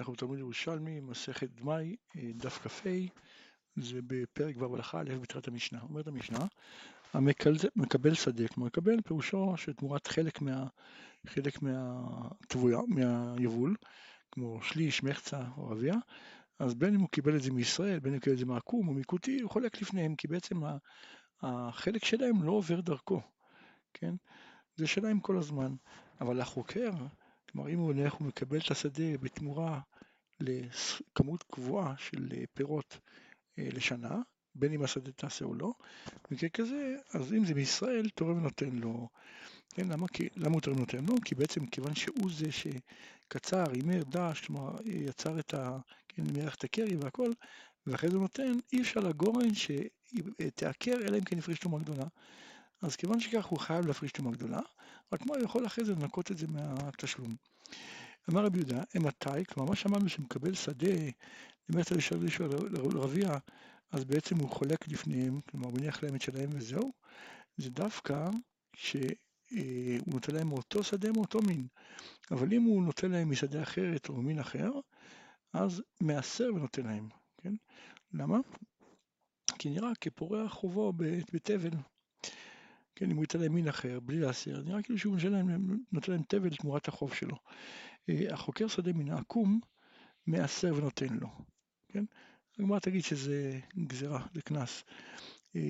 אנחנו בתלמוד ירושלמי, מסכת דמאי, אה, דף כ"ה, זה בפרק ו' הלכה א' בתחילת המשנה. אומרת המשנה, המקבל שדה, כלומר מקבל פירושו שתמורת חלק, מה, חלק מהתבויה, מהיבול, כמו שליש, מחצה או רביע, אז בין אם הוא קיבל את זה מישראל, בין אם הוא קיבל את זה מעקום או מקוטי, הוא חולק לפניהם, כי בעצם החלק שלהם לא עובר דרכו, כן? זה שלהם כל הזמן. אבל החוקר, כלומר אם הוא הולך הוא מקבל את השדה בתמורה לכמות קבועה של אה, פירות אה, לשנה, בין אם השדה תעשה או לא, במקרה כזה, אז אם זה מישראל, תורם נותן לו. כן, למה, כי, למה הוא תורם נותן לו? כי בעצם כיוון שהוא זה שקצר, הימר, דש, כלומר יצר את ה... כן, מירך את הקרי והכל, ואחרי זה נותן, אי אפשר לגורן שתעקר אלא אם כן יפריש תרומה גדולה. אז כיוון שכך הוא חייב להפריש תרומה גדולה, רק מה הוא יכול אחרי זה לנקות את זה מהתשלום. אמר רבי יהודה, אמתי, כלומר מה שאמרנו שמקבל שדה למטר לשאול לרביע, אז בעצם הוא חולק לפניהם, כלומר הוא מניח להם את שלהם וזהו, זה דווקא שהוא נותן להם מאותו שדה מאותו מין, אבל אם הוא נותן להם משדה אחרת או מין אחר, אז מעשר ונותן להם, כן? למה? כי נראה כפורע חובו בתבל. כן, אם הוא ייתן להם מין אחר, בלי להסיר, נראה כאילו שהוא נותן להם תבל תמורת החוב שלו. החוקר שדה מן העקום, מעשר ונותן לו, כן? הגמרא תגיד שזה גזירה, זה קנס. אה,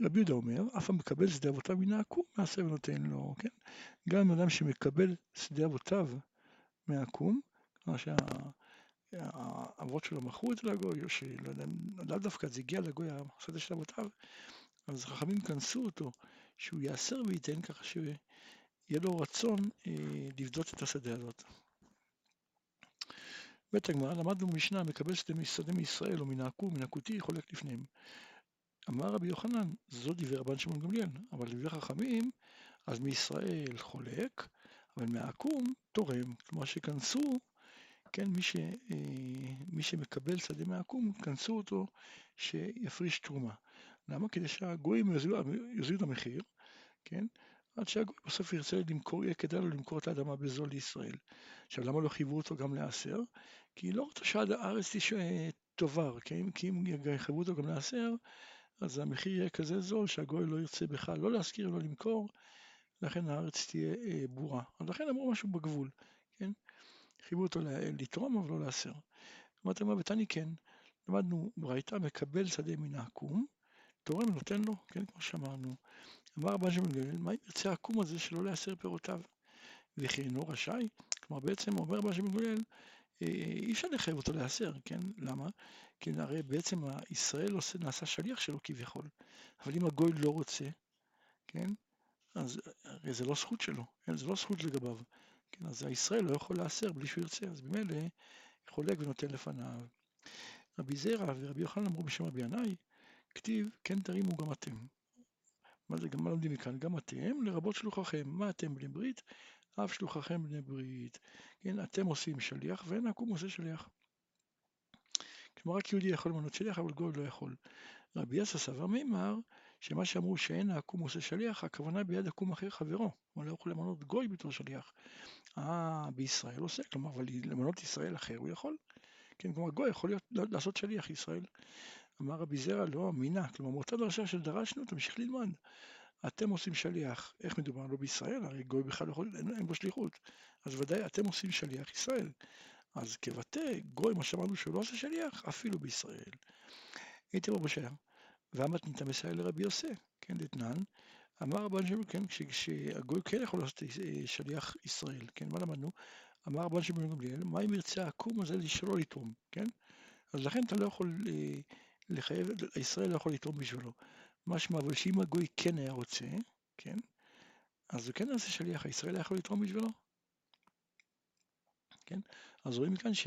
רבי יהודה אומר, אף המקבל שדה אבותיו מן העקום, מעשר ונותן לו, כן? גם אדם שמקבל שדה אבותיו מהעקום, כלומר שהאבות שלו מכרו את זה לגוי, או שלא יודע, לאו דווקא זה הגיע לגוי, השדה של אבותיו, אז חכמים כנסו אותו, שהוא יאסר וייתן ככה שיהיה לו רצון אה, לבדות את השדה הזאת. בית הגמרא, למדנו במשנה, מקבל שדה מישראל או מן העקום, מן הכותי, חולק לפניהם. אמר רבי יוחנן, זו דברי רבן שמעון גמליאל, אבל דברי חכמים, אז מישראל חולק, אבל מהעקום תורם. כלומר שכנסו, כן, מי, ש, אה, מי שמקבל שדה מהעקום, כנסו אותו שיפריש תרומה. למה? כדי שהגויים יוזילו את המחיר, כן? עד שהגוי בסוף ירצה למכור, יהיה כדאי לו למכור את האדמה בזול לישראל. עכשיו, למה לא חייבו אותו גם לעשר? כי לא רוצה שעד הארץ תאבר, כן? כי אם יחייבו אותו גם לעשר, אז המחיר יהיה כזה זול שהגוי לא ירצה בכלל לא להשכיר ולא למכור, לכן הארץ תהיה אה, בורה. אז לכן אמרו משהו בגבול, כן? חייבו אותו לתרום אבל לא לעשר. אמרתי מה בתני כן, למדנו ברייתא מקבל שדה מן העקום, תורם נותן לו, כן, כמו שאמרנו. אמר רבן שמעון גליל, מה אם ירצה העקום הזה שלא לעשר פירותיו? וכי אינו רשאי? כלומר בעצם אומר רבן שמעון גליל, אה, אי אפשר לחייב אותו לעשר, כן? למה? כי הרי בעצם ישראל עושה, נעשה שליח שלו כביכול, אבל אם הגוי לא רוצה, כן? אז הרי זה לא זכות שלו, כן? זה לא זכות לגביו, כן? אז הישראל לא יכול לעשר בלי שהוא ירצה, אז ממילא חולק ונותן לפניו. רבי זרע ורבי יוחנן אמרו בשם רבי ינאי, כתיב כן תרימו גם אתם. מה זה, גם מה לומדים מכאן? גם אתם, לרבות שלוחכם. מה אתם בני ברית? אף שלוחכם בני ברית. כן, אתם עושים שליח ואין עקום עושה שליח. כלומר רק יהודי יכול למנות שליח אבל גוי לא יכול. רבי יסא סבר מימר שמה שאמרו שאין העקום עושה שליח הכוונה ביד עקום אחר חברו. הוא לא יכול למנות גוי בתור שליח. אה, בישראל עושה, כלומר אבל למנות ישראל אחר הוא יכול. כן, כלומר גוי יכול להיות, לעשות שליח ישראל. אמר רבי זרע לא אמינה, כלומר מאותה דרשה שדרשנו תמשיך ללמוד. אתם עושים שליח, איך מדובר? לא בישראל, הרי גוי בכלל לא יכול, אין, אין בו שליחות. אז ודאי אתם עושים שליח ישראל. אז כבטא גוי, מה שאמרנו שהוא לא עושה שליח, אפילו בישראל. הייתי רב אשר, והמתנית המסייע לרבי יוסי, כן, דתנן, אמר רבן שמעון, כן, כשהגוי כן יכול לעשות אה, שליח ישראל, כן, מה למדנו? אמר רבן שמעון גמליאל, מה אם ירצה העקום הזה שלא לתרום, כן? אז לכן אתה לא יכול אה, לחייב, ישראל לא יכול לתרום בשבילו. משמע, אבל שאם הגוי כן היה רוצה, כן, אז הוא כן יעשה שליח, הישראל היה יכול לתרום בשבילו. כן? אז רואים מכאן ש,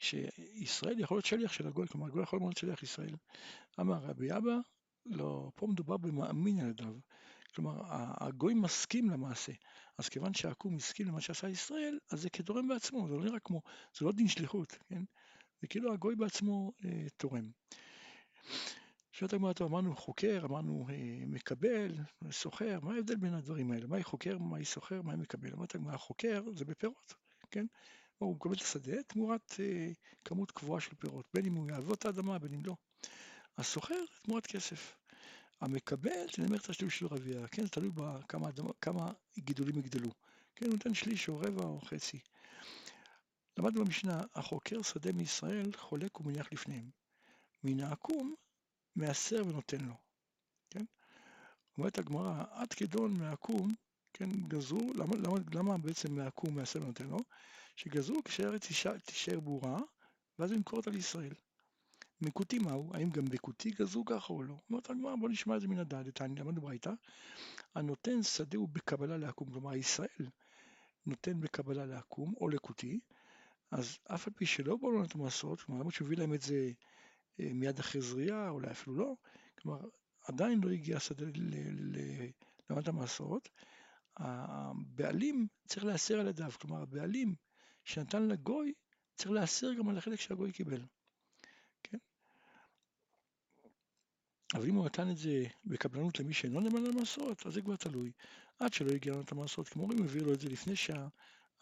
שישראל יכול להיות שליח של הגוי, כלומר הגוי יכול להיות שליח ישראל. אמר רבי אבא, לא, פה מדובר במאמין על ידיו. כלומר, הגוי מסכים למעשה. אז כיוון שהעקום הסכים למה שעשה ישראל, אז זה כתורם בעצמו, זה לא נראה כמו, זה לא דין שליחות, כן? זה כאילו הגוי בעצמו אה, תורם. שואלת הגמרא, אמרנו חוקר, אמרנו אה, מקבל, סוחר, מה ההבדל בין הדברים האלה? מהי חוקר, מהי סוחר, מהי מקבל? אמרת הגמרא, חוקר זה בפירות, כן? הוא מקבל את השדה תמורת אה, כמות קבועה של פירות, בין אם הוא יעבוד את האדמה, בין אם לא. הסוחר תמורת כסף. המקבל, זה נאמר השליש של רבייה, כן, זה תלוי בכמה כמה גידולים יגדלו. כן, הוא נותן שליש או רבע או חצי. למדנו במשנה, החוקר שדה מישראל חולק ומניח לפניהם. מן העקום מעשר ונותן לו. כן? אומרת הגמרא, עד כדון מעקום, כן, גזרו, למה, למה, למה בעצם מעקום מעשר ונותן לו? שגזרו כשארץ תישאר ברורה, ואז ימכור אותה לישראל. מקוטי מהו? האם גם בקוטי גזרו ככה או לא? אומרת הגמרא, בוא נשמע את זה מן הדעת, תעני, למדנו ברייתא, הנותן שדה הוא בקבלה לעקום, כלומר ישראל נותן בקבלה לעקום או לקוטי, אז אף על פי שלא באו לנו את המעשרות, כלומר למרות הביא להם את זה מיד אחרי זריעה, אולי אפילו לא, כלומר עדיין לא הגיע השדה לעומת המעשרות, הבעלים צריך להסר על ידיו, כלומר הבעלים שנתן לגוי צריך להסר גם על החלק שהגוי קיבל. כן? אבל אם הוא נתן את זה בקבלנות למי שאינו נאמן למעשרות, אז זה כבר תלוי. עד שלא הגיע לעונת המעשרות, כמו אם הביא לו את זה לפני שה...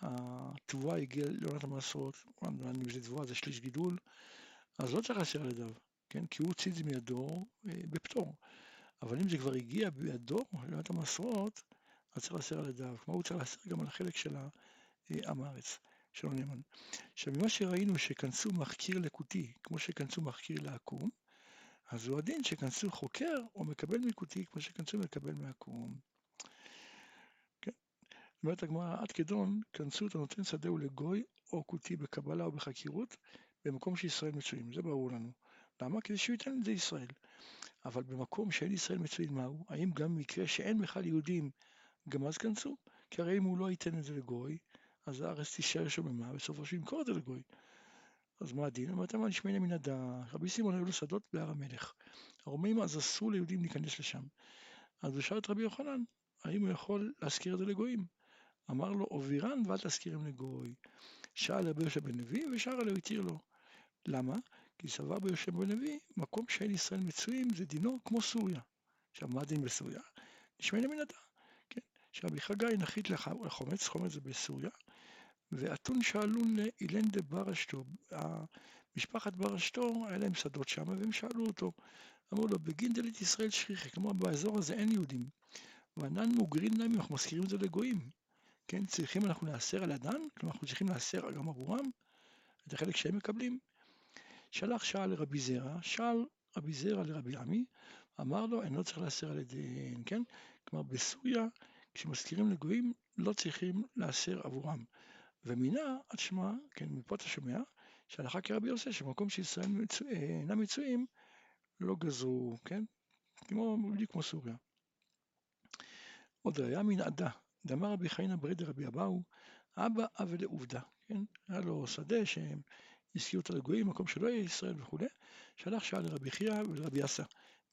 התבואה הגיעה לעונת המעשרות, אם זה תבואה זה שליש גידול, אז לא צריך להסיר על ידיו, כן? כי הוא הוציא את זה מידו אה, בפטור. אבל אם זה כבר הגיע בידו לעונת המעשרות, אז צריך להסיר על ידיו. כלומר הוא צריך להסיר גם על החלק של עם הארץ, של הנאמן. עכשיו ממה שראינו שכנסו מחקיר לקוטי, כמו שכנסו מחקיר לעקום, אז הוא הדין שכנסו חוקר או מקבל מקוטי כמו שכנסו מקבל מעקום. אומרת הגמרא, עד כדון, כנסות הנותן שדהו לגוי או כותי בקבלה או בחקירות, במקום שישראל מצויים. זה ברור לנו. למה? כדי שהוא ייתן את זה ישראל. אבל במקום שאין ישראל מצויים מהו? האם גם במקרה שאין בכלל יהודים, גם אז כנסו? כי הרי אם הוא לא ייתן את זה לגוי, אז הארץ תישאר שוממה, בסופו של ימכור את זה לגוי. אז מה הדין? אומרת מה נשמענה מן הדעת. רבי סימון היו לו שדות בהר המלך. הרומים אז אסרו ליהודים להיכנס לשם. אז הוא שאל את רבי יוחנן, האם הוא יכול להשכיר את זה לגויים? אמר לו, עובירן ואל תזכירם לגוי. שאל רבי יושב בן לוי ושאר עליו התיר לו. למה? כי סבר ביושב לוי, מקום שאין ישראל מצויים זה דינו כמו סוריה. עכשיו, מה הדין בסוריה? מן הדעת, כן? שרבי חגי נחית לחומץ, חומץ זה בסוריה, ואתון שאלון לאילן דה ברשתו, משפחת ברשתו, היה להם שדות שם, והם שאלו אותו, אמרו לו, בגין דלית ישראל שכיחי, כלומר באזור הזה אין יהודים, וענן מוגרין להם, אנחנו מזכירים את זה לגויים. כן, צריכים אנחנו להסר על ידן, כלומר אנחנו צריכים להסר גם עבורם את החלק שהם מקבלים. שלח שאל לרבי זרע, שאל רבי זרע לרבי עמי, אמר לו אינו צריך להסר על ידיהן, כן? כלומר בסוריה כשמזכירים לגויים לא צריכים להסר עבורם. ומינה עד שמע, כן, מפה אתה שומע, שהלכה כרבי יוסף שבמקום שישראל מצו, אה, אינם מצויים לא גזרו, כן? כמו, בדיוק כמו סוריה. עוד ראיה מנעדה, דאמר רבי חיינה ברי דרבי אבאו, אבא אבה לעובדה, כן? היה לו שדה שהם הזכירו אותו לגויים, מקום שלא יהיה ישראל וכולי, שלח שעה לרבי חייא ולרבי אסא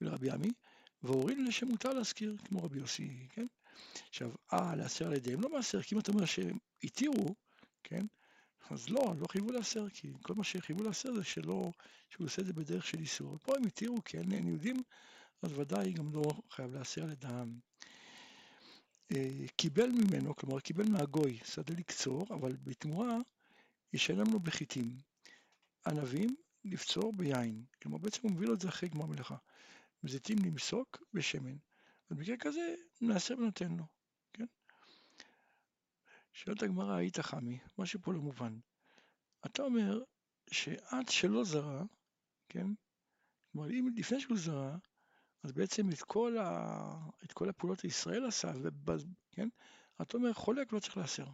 ולרבי עמי, והוריד לשם מותר להזכיר, כמו רבי יוסי, כן? עכשיו, אה, להסר על ידיהם לא מעשר, כי אם אתה אומר שהם התירו, כן? אז לא, לא חייבו להסר, כי כל מה שחייבו להסר זה שלא, שהוא עושה את זה בדרך של איסור. פה הם התירו, כי אין יהודים, אז ודאי גם לא חייב להסר על ידם. אה, קיבל ממנו, כלומר קיבל מהגוי שדה לקצור, אבל בתמורה ישלם לו בחיטים. ענבים לפצור ביין, כלומר בעצם הוא מביא לו את זה אחרי גמר מלאכה. זיתים למסוק בשמן. במקרה כזה נעשה ונותן לו, כן? שואלת הגמרא, היית חמי, משהו פה לא מובן. אתה אומר שעד שלא זרה, כן? כלומר, אם לפני שהוא זרה, אז בעצם את כל, ה... את כל הפעולות ישראל עשה, ובז... כן? אתה אומר חולק לא צריך להסר.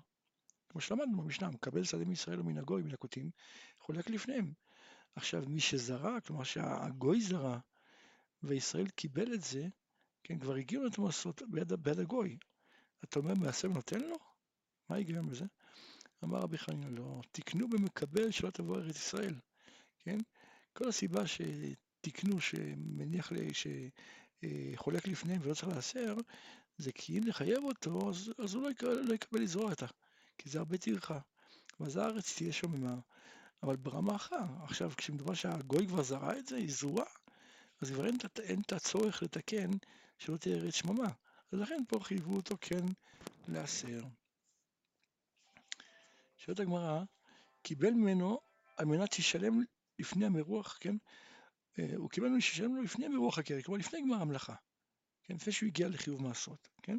כמו שלמדנו במשנה, מקבל שדה מישראל ומן הגוי, מן הכותים, חולק לפניהם. עכשיו מי שזרה, כלומר שהגוי זרה, וישראל קיבל את זה, כן, כבר הגיעו את המסות ביד, ביד הגוי. אתה אומר מעשר נותן לו? מה ההיגיון בזה? אמר רבי חנין, לא, תקנו במקבל שלא תבוא ארץ ישראל, כן? כל הסיבה ש... תקנו שמניח, שחולק לפניהם ולא צריך להסר, זה כי אם נחייב אותו, אז, אז הוא לא יקבל, לא יקבל לזרוע אותה, כי זה הרבה טרחה. ואז הארץ תהיה שוממה. אבל ברמה אחת, עכשיו כשמדובר שהגוי כבר זרע את זה, היא זרועה, אז כבר אין, את הצורך לתקן שלא תהיה ארץ שממה. אז לכן פה חייבו אותו כן להסר. שואלת הגמרא, קיבל ממנו על מנת שישלם לפני המרוח, כן? אה, הוא קיבל ממנו שישלם לו לפני מרוח הקרן, כלומר לפני גמר המלאכה, כן? לפני שהוא הגיע לחיוב מעשרות, כן?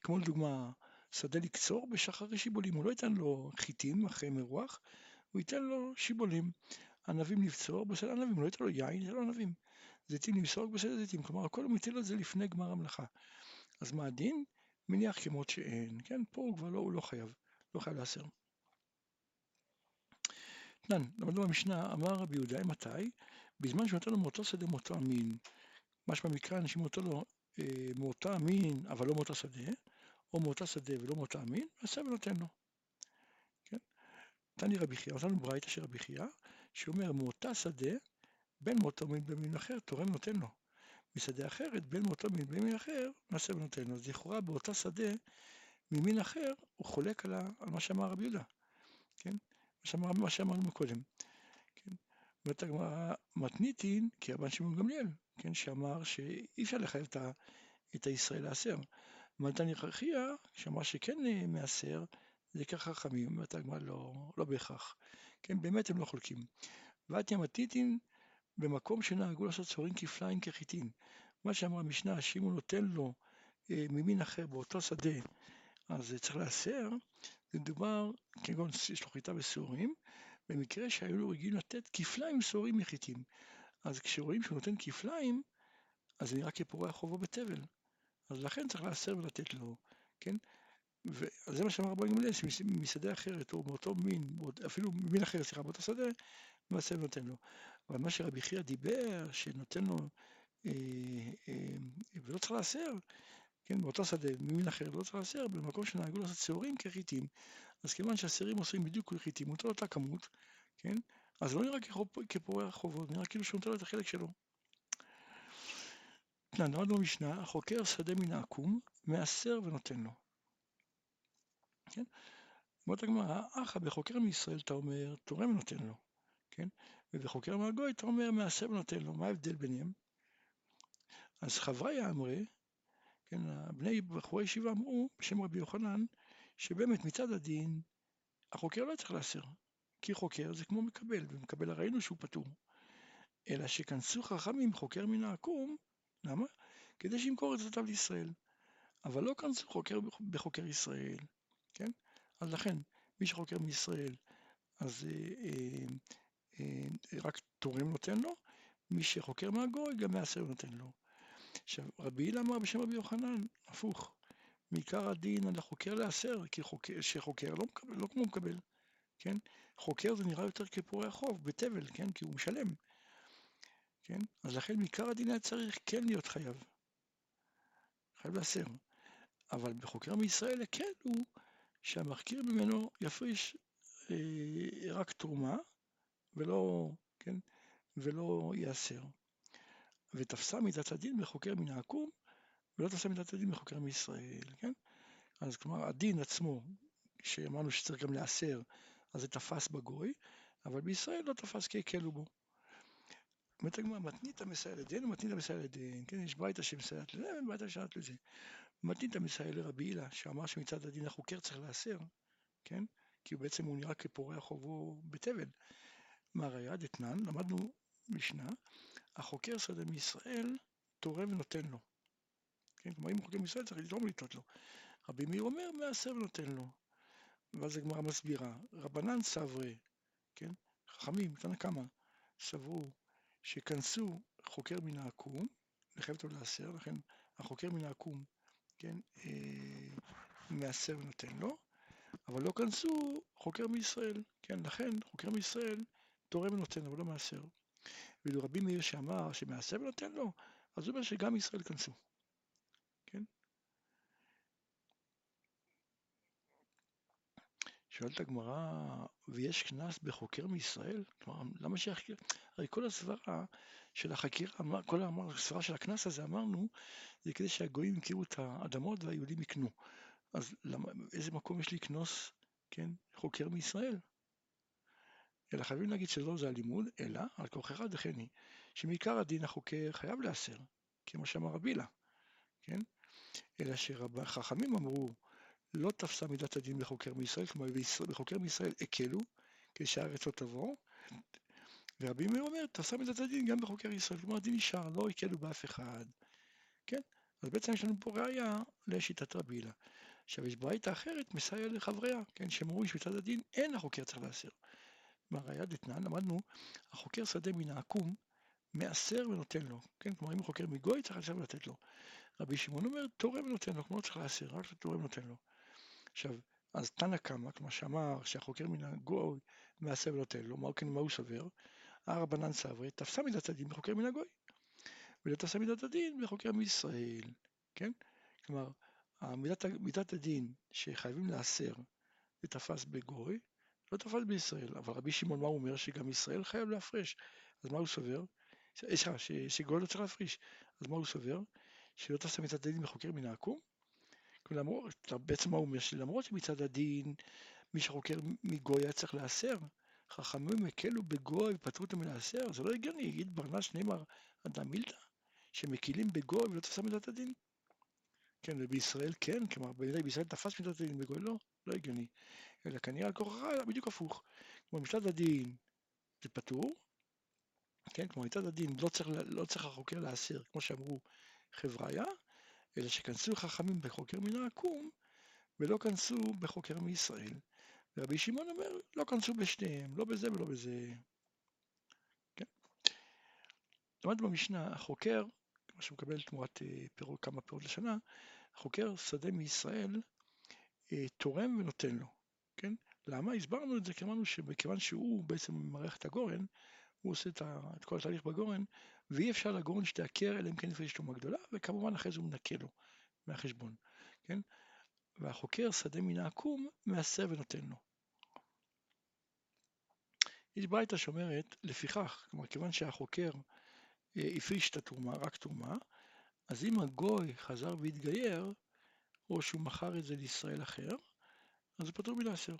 כמו לדוגמה, שדה לקצור בשחר שיבולים, הוא לא ייתן לו חיטים אחרי מרוח, הוא ייתן לו שיבולים. ענבים לבצור בשדה ענבים, הוא לא ייתן לו יין, ייתן לו ענבים. זיתים למסור בשדה זיתים, כלומר הכל הוא מטיל על זה לפני גמר המלאכה. אז מה הדין? מניח כמות שאין, כן? פה הוא כבר לא, הוא לא חייב, לא חייב להסר. תנן, למדנו במשנה, אמר רבי יהודה, מתי? בזמן שנותן לו מאותו שדה מאותו המין. משמע מקרא אנשים נותן לו אה, מאותו המין אבל לא מאותו שדה, או מאותה שדה ולא מאותו המין, ועשה ונותן לו. כן? תני רבי חייא, אותנו ברייתא של רבי חייא, שאומר מאותה שדה, בין מאותו מין במין אחר, תורם נותן לו. משדה אחרת, בין מאותו מין במין אחר, מעשה ונותן לו. אז לכאורה באותה שדה, ממין אחר, הוא חולק על, מה שאמר רבי יהודה. כן? מה שאמרנו קודם. כן? אומרת הגמרא, מתניתין כרבן שמעון גמליאל, כן? שאמר שאי אפשר לחייב את הישראל לעשר. מתן יחכיה, שאמר שכן אה, מעשר, זה ככה חכמים, אומרת הגמרא לא, לא בהכרח. כן, באמת הם לא חולקים. ואתיה מתניתין במקום שנהגו לעשות צהרין כפליים כחיטין. מה שאמרה המשנה, שאם הוא נותן לו אה, ממין אחר באותו שדה, אז צריך לעשר, זה מדובר, כגון יש לו חיטה בסורים, במקרה שהיו לו רגילים לתת כפליים סורים מחיטים. אז כשרואים שהוא נותן כפליים, אז זה נראה כפורע חובו בתבל. אז לכן צריך לעשר ולתת לו, כן? וזה מה שאמר רבי גמליאל, שמשדה אחרת, או מאותו מין, אפילו מין אחר, סליחה, באותו שדה, מעשר ונותן לו. אבל מה שרבי חייא דיבר, שנותן לו, אה, אה, ולא צריך לעשר, כן, באותו שדה, ממין אחר, לא צריך לעשר, במקום שנהגו לעשות שעורים כחיטים. אז כיוון שהשעירים עושים בדיוק כחיטים, אותו אותה כמות, כן, אז לא נראה כפורע חובות, נראה כאילו שהוא נותן לו את החלק שלו. למדנו במשנה, החוקר שדה מן העקום, מעשר ונותן לו. כן? אומרת הגמרא, אחא בחוקר מישראל אתה אומר, תורם ונותן לו. כן? ובחוקר מהגוי אתה אומר, מעשר ונותן לו. מה ההבדל ביניהם? אז חבריה אמרי, כן, בני בחורי ישיבה אמרו, בשם רבי יוחנן, שבאמת מצד הדין, החוקר לא צריך להסר. כי חוקר זה כמו מקבל, ומקבל ראינו שהוא פטור. אלא שכנסו חכמים חוקר מן העקום, למה? כדי שימכור את זאתיו לישראל. אבל לא כנסו חוקר בחוקר ישראל, כן? אז לכן, מי שחוקר מישראל, אז אה, אה, אה, רק תורם נותן לו, מי שחוקר מהגוי, גם מעשר נותן לו. עכשיו, רבי הילה אמר בשם רבי יוחנן, הפוך, מעיקר הדין על החוקר לעשר, כי חוקר, שחוקר לא, מקבל, לא כמו מקבל, כן? חוקר זה נראה יותר כפורע חוב, בתבל, כן? כי הוא משלם. כן? אז לכן מעיקר הדין היה צריך כן להיות חייב. חייב להסר. אבל בחוקר מישראל הקל הוא שהמחקיר ממנו יפריש אה, רק תרומה ולא, כן? ולא יאסר. ותפסה מידת הדין בחוקר מן העקום ולא תפסה מידת הדין בחוקר מישראל, כן? אז כלומר הדין עצמו, שאמרנו שצריך גם להסר, אז זה תפס בגוי, אבל בישראל לא תפס כי הקלו בו. אומרת הגמרא, מתנית מסייע לדין ומתנית מסייע לדין, כן, יש ברייתא שמסייעת לזה וברייתא שמסייעת לזה. מתנית מסייע לרבי הילה, שאמר שמצד הדין החוקר צריך להסר, כן, כי הוא בעצם הוא נראה כפורע חובו בתבל. מה ראיה דתנן, למדנו משנה, החוקר שדה מישראל תורם ונותן לו. כן, כלומר אם הוא חוקר מישראל צריך לתרום ולתלות לו. רבי מאיר אומר, מעשר ונותן לו. ואז הגמרא מסבירה, רבנן סברי, כן, חכמים, תנא קמא, סברו שכנסו חוקר מן העקום, לחייב אותו להסר, לכן החוקר מן העקום, כן, אה, מעשר ונותן לו, אבל לא כנסו חוקר מישראל, כן, לכן חוקר מישראל תורם ונותן, אבל לא מעשר. ואילו רבי מאיר שאמר שמעשר ונותן לו, אז הוא אומר שגם ישראל כנסו. שואלת הגמרא, ויש קנס בחוקר מישראל? כלומר, למה שיחקר? הרי כל הסברה של החקירה, כל הסברה של הקנס הזה אמרנו, זה כדי שהגויים יכירו את האדמות והיהודים יקנו. אז למה, איזה מקום יש לקנוס, כן, חוקר מישראל? אלא חייבים להגיד שלא זה הלימוד, אלא על כוחך דכני, שמעיקר הדין החוקר חייב להסר, כמו שאמר רבילה, כן? אלא שחכמים אמרו לא תפסה מידת הדין בחוקר מישראל, כלומר בחוקר מישראל הקלו, כשהארץ לא תבוא. ורבי מאיר אומר, תעשה מידת הדין גם בחוקר ישראל, כלומר הדין נשאר, לא הקלו באף אחד. כן? אז בעצם יש לנו פה ראייה לשיטת רבי הילה. עכשיו יש ברייתא אחרת מסייע לחבריה, כן, שהם אומרים שמצד הדין אין החוקר צריך להסר. מהראיה דתנן למדנו, החוקר שדה מן העקום, מעשר ונותן לו, כן, כלומר אם הוא חוקר מגוי צריך להסר ולתת לו. רבי שמעון אומר, תורם ונותן לו, כלומר לא צריך להסר, רק תורם ונותן לו. עכשיו, אז תנא קמא, כמו שאמר שהחוקר מן הגוי מעשר ונותן לו, מה, כן, הוא סובר? הרבנן סברי, תפסה מידת הדין בחוקר מן הגוי, ולא תפסה מידת הדין בחוקר מישראל, כן? כלומר, מידת, מידת הדין שחייבים להסר זה תפס בגוי, לא תפס בישראל, אבל רבי שמעון מה הוא אומר? שגם ישראל חייב להפרש, אז מה הוא סובר? סליחה, שגוי לא צריך להפריש, אז מה הוא סובר? שלא תעשה מצד הדין בחוקר מן העקום? למרות, בעצם מה הוא אומר? שלמרות שמצד הדין מי שחוקר מגוי היה צריך להסר, חכמים הקלו בגוי ופטרו אותו מלהסר, זה לא הגיוני, יגיד ברנש נאמר אדם מילתא, שמקילים בגוי ולא תפסה מידת הדין. כן, ובישראל כן, כלומר בישראל תפס מידת הדין בגוי לא, לא הגיוני. אלא כנראה על כורחה בדיוק הפוך. כלומר מצד הדין זה פטור, כן, כלומר מצד הדין לא צריך, לא צריך החוקר להסיר, כמו שאמרו חבריה, אלא שכנסו חכמים בחוקר מן העקום ולא כנסו בחוקר מישראל. ורבי שמעון אומר, לא כנסו בשניהם, לא בזה ולא בזה. כן? למד במשנה, החוקר, כמו שמקבל תמורת אה, פירות, כמה פירות לשנה, החוקר שדה מישראל אה, תורם ונותן לו, כן? למה? הסברנו את זה כי אמרנו שמכיוון שהוא בעצם ממרח את הגורן, הוא עושה את, ה, את כל התהליך בגורן, ואי אפשר לגורן שתעקר אלא אם כן יש תרומה גדולה, וכמובן אחרי זה הוא מנקה לו מהחשבון, כן? והחוקר שדה מן העקום מעשר ונותן לו. יש ברייתא שאומרת, לפיכך, כלומר כיוון שהחוקר אה, הפריש את התרומה, רק תרומה, אז אם הגוי חזר והתגייר, או שהוא מכר את זה לישראל אחר, אז הוא פטור מלעשר.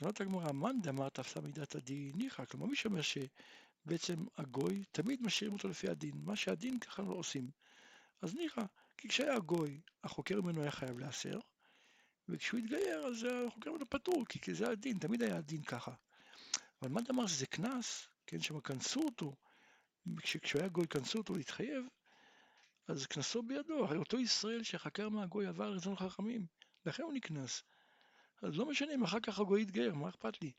זאת הגמרא, מאן דאמר תפסה מידת הדין ניחא, כלומר מי שאומר שבעצם הגוי, תמיד משאירים אותו לפי הדין, מה שהדין ככה לא עושים. אז ניחא, כי כשהיה הגוי, החוקר ממנו היה חייב להסר, וכשהוא התגייר אז החוקר ממנו פטור, כי זה הדין, תמיד היה הדין ככה. אבל מאן דאמר שזה קנס, כן, שהם כנסו אותו, כשהוא היה גוי כנסו אותו להתחייב, אז קנסו בידו, הרי אותו ישראל שחקר מהגוי עבר רצון חכמים, לכן הוא נקנס. אז לא משנה אם אחר כך הגוי יתגייר, מה אכפת לי?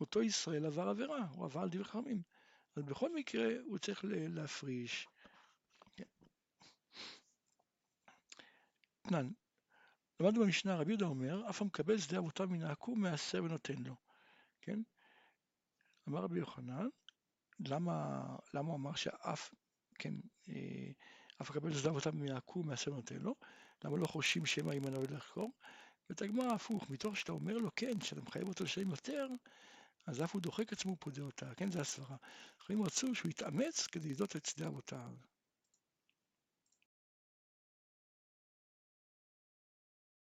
אותו ישראל עבר עבירה, הוא עבר על דברי חכמים. אז בכל מקרה הוא צריך להפריש. תנן, למדנו במשנה, רבי יהודה אומר, אף המקבל שדה אבותיו מן העקום מעשר ונותן לו. כן? אמר רבי יוחנן, למה, למה הוא אמר שאף, כן, אה, אף מקבל שדה אבותיו מן העקום מעשר ונותן לו? למה לא חושבים שמא ימנו לחקור? ואת הגמרא הפוך, מתוך שאתה אומר לו כן, שאתה מחייב אותו לשלם יותר, אז אף הוא דוחק עצמו ופודה אותה, כן, זה הסברה. אחרים רצו שהוא יתאמץ כדי לדעות את שדה אבותיו.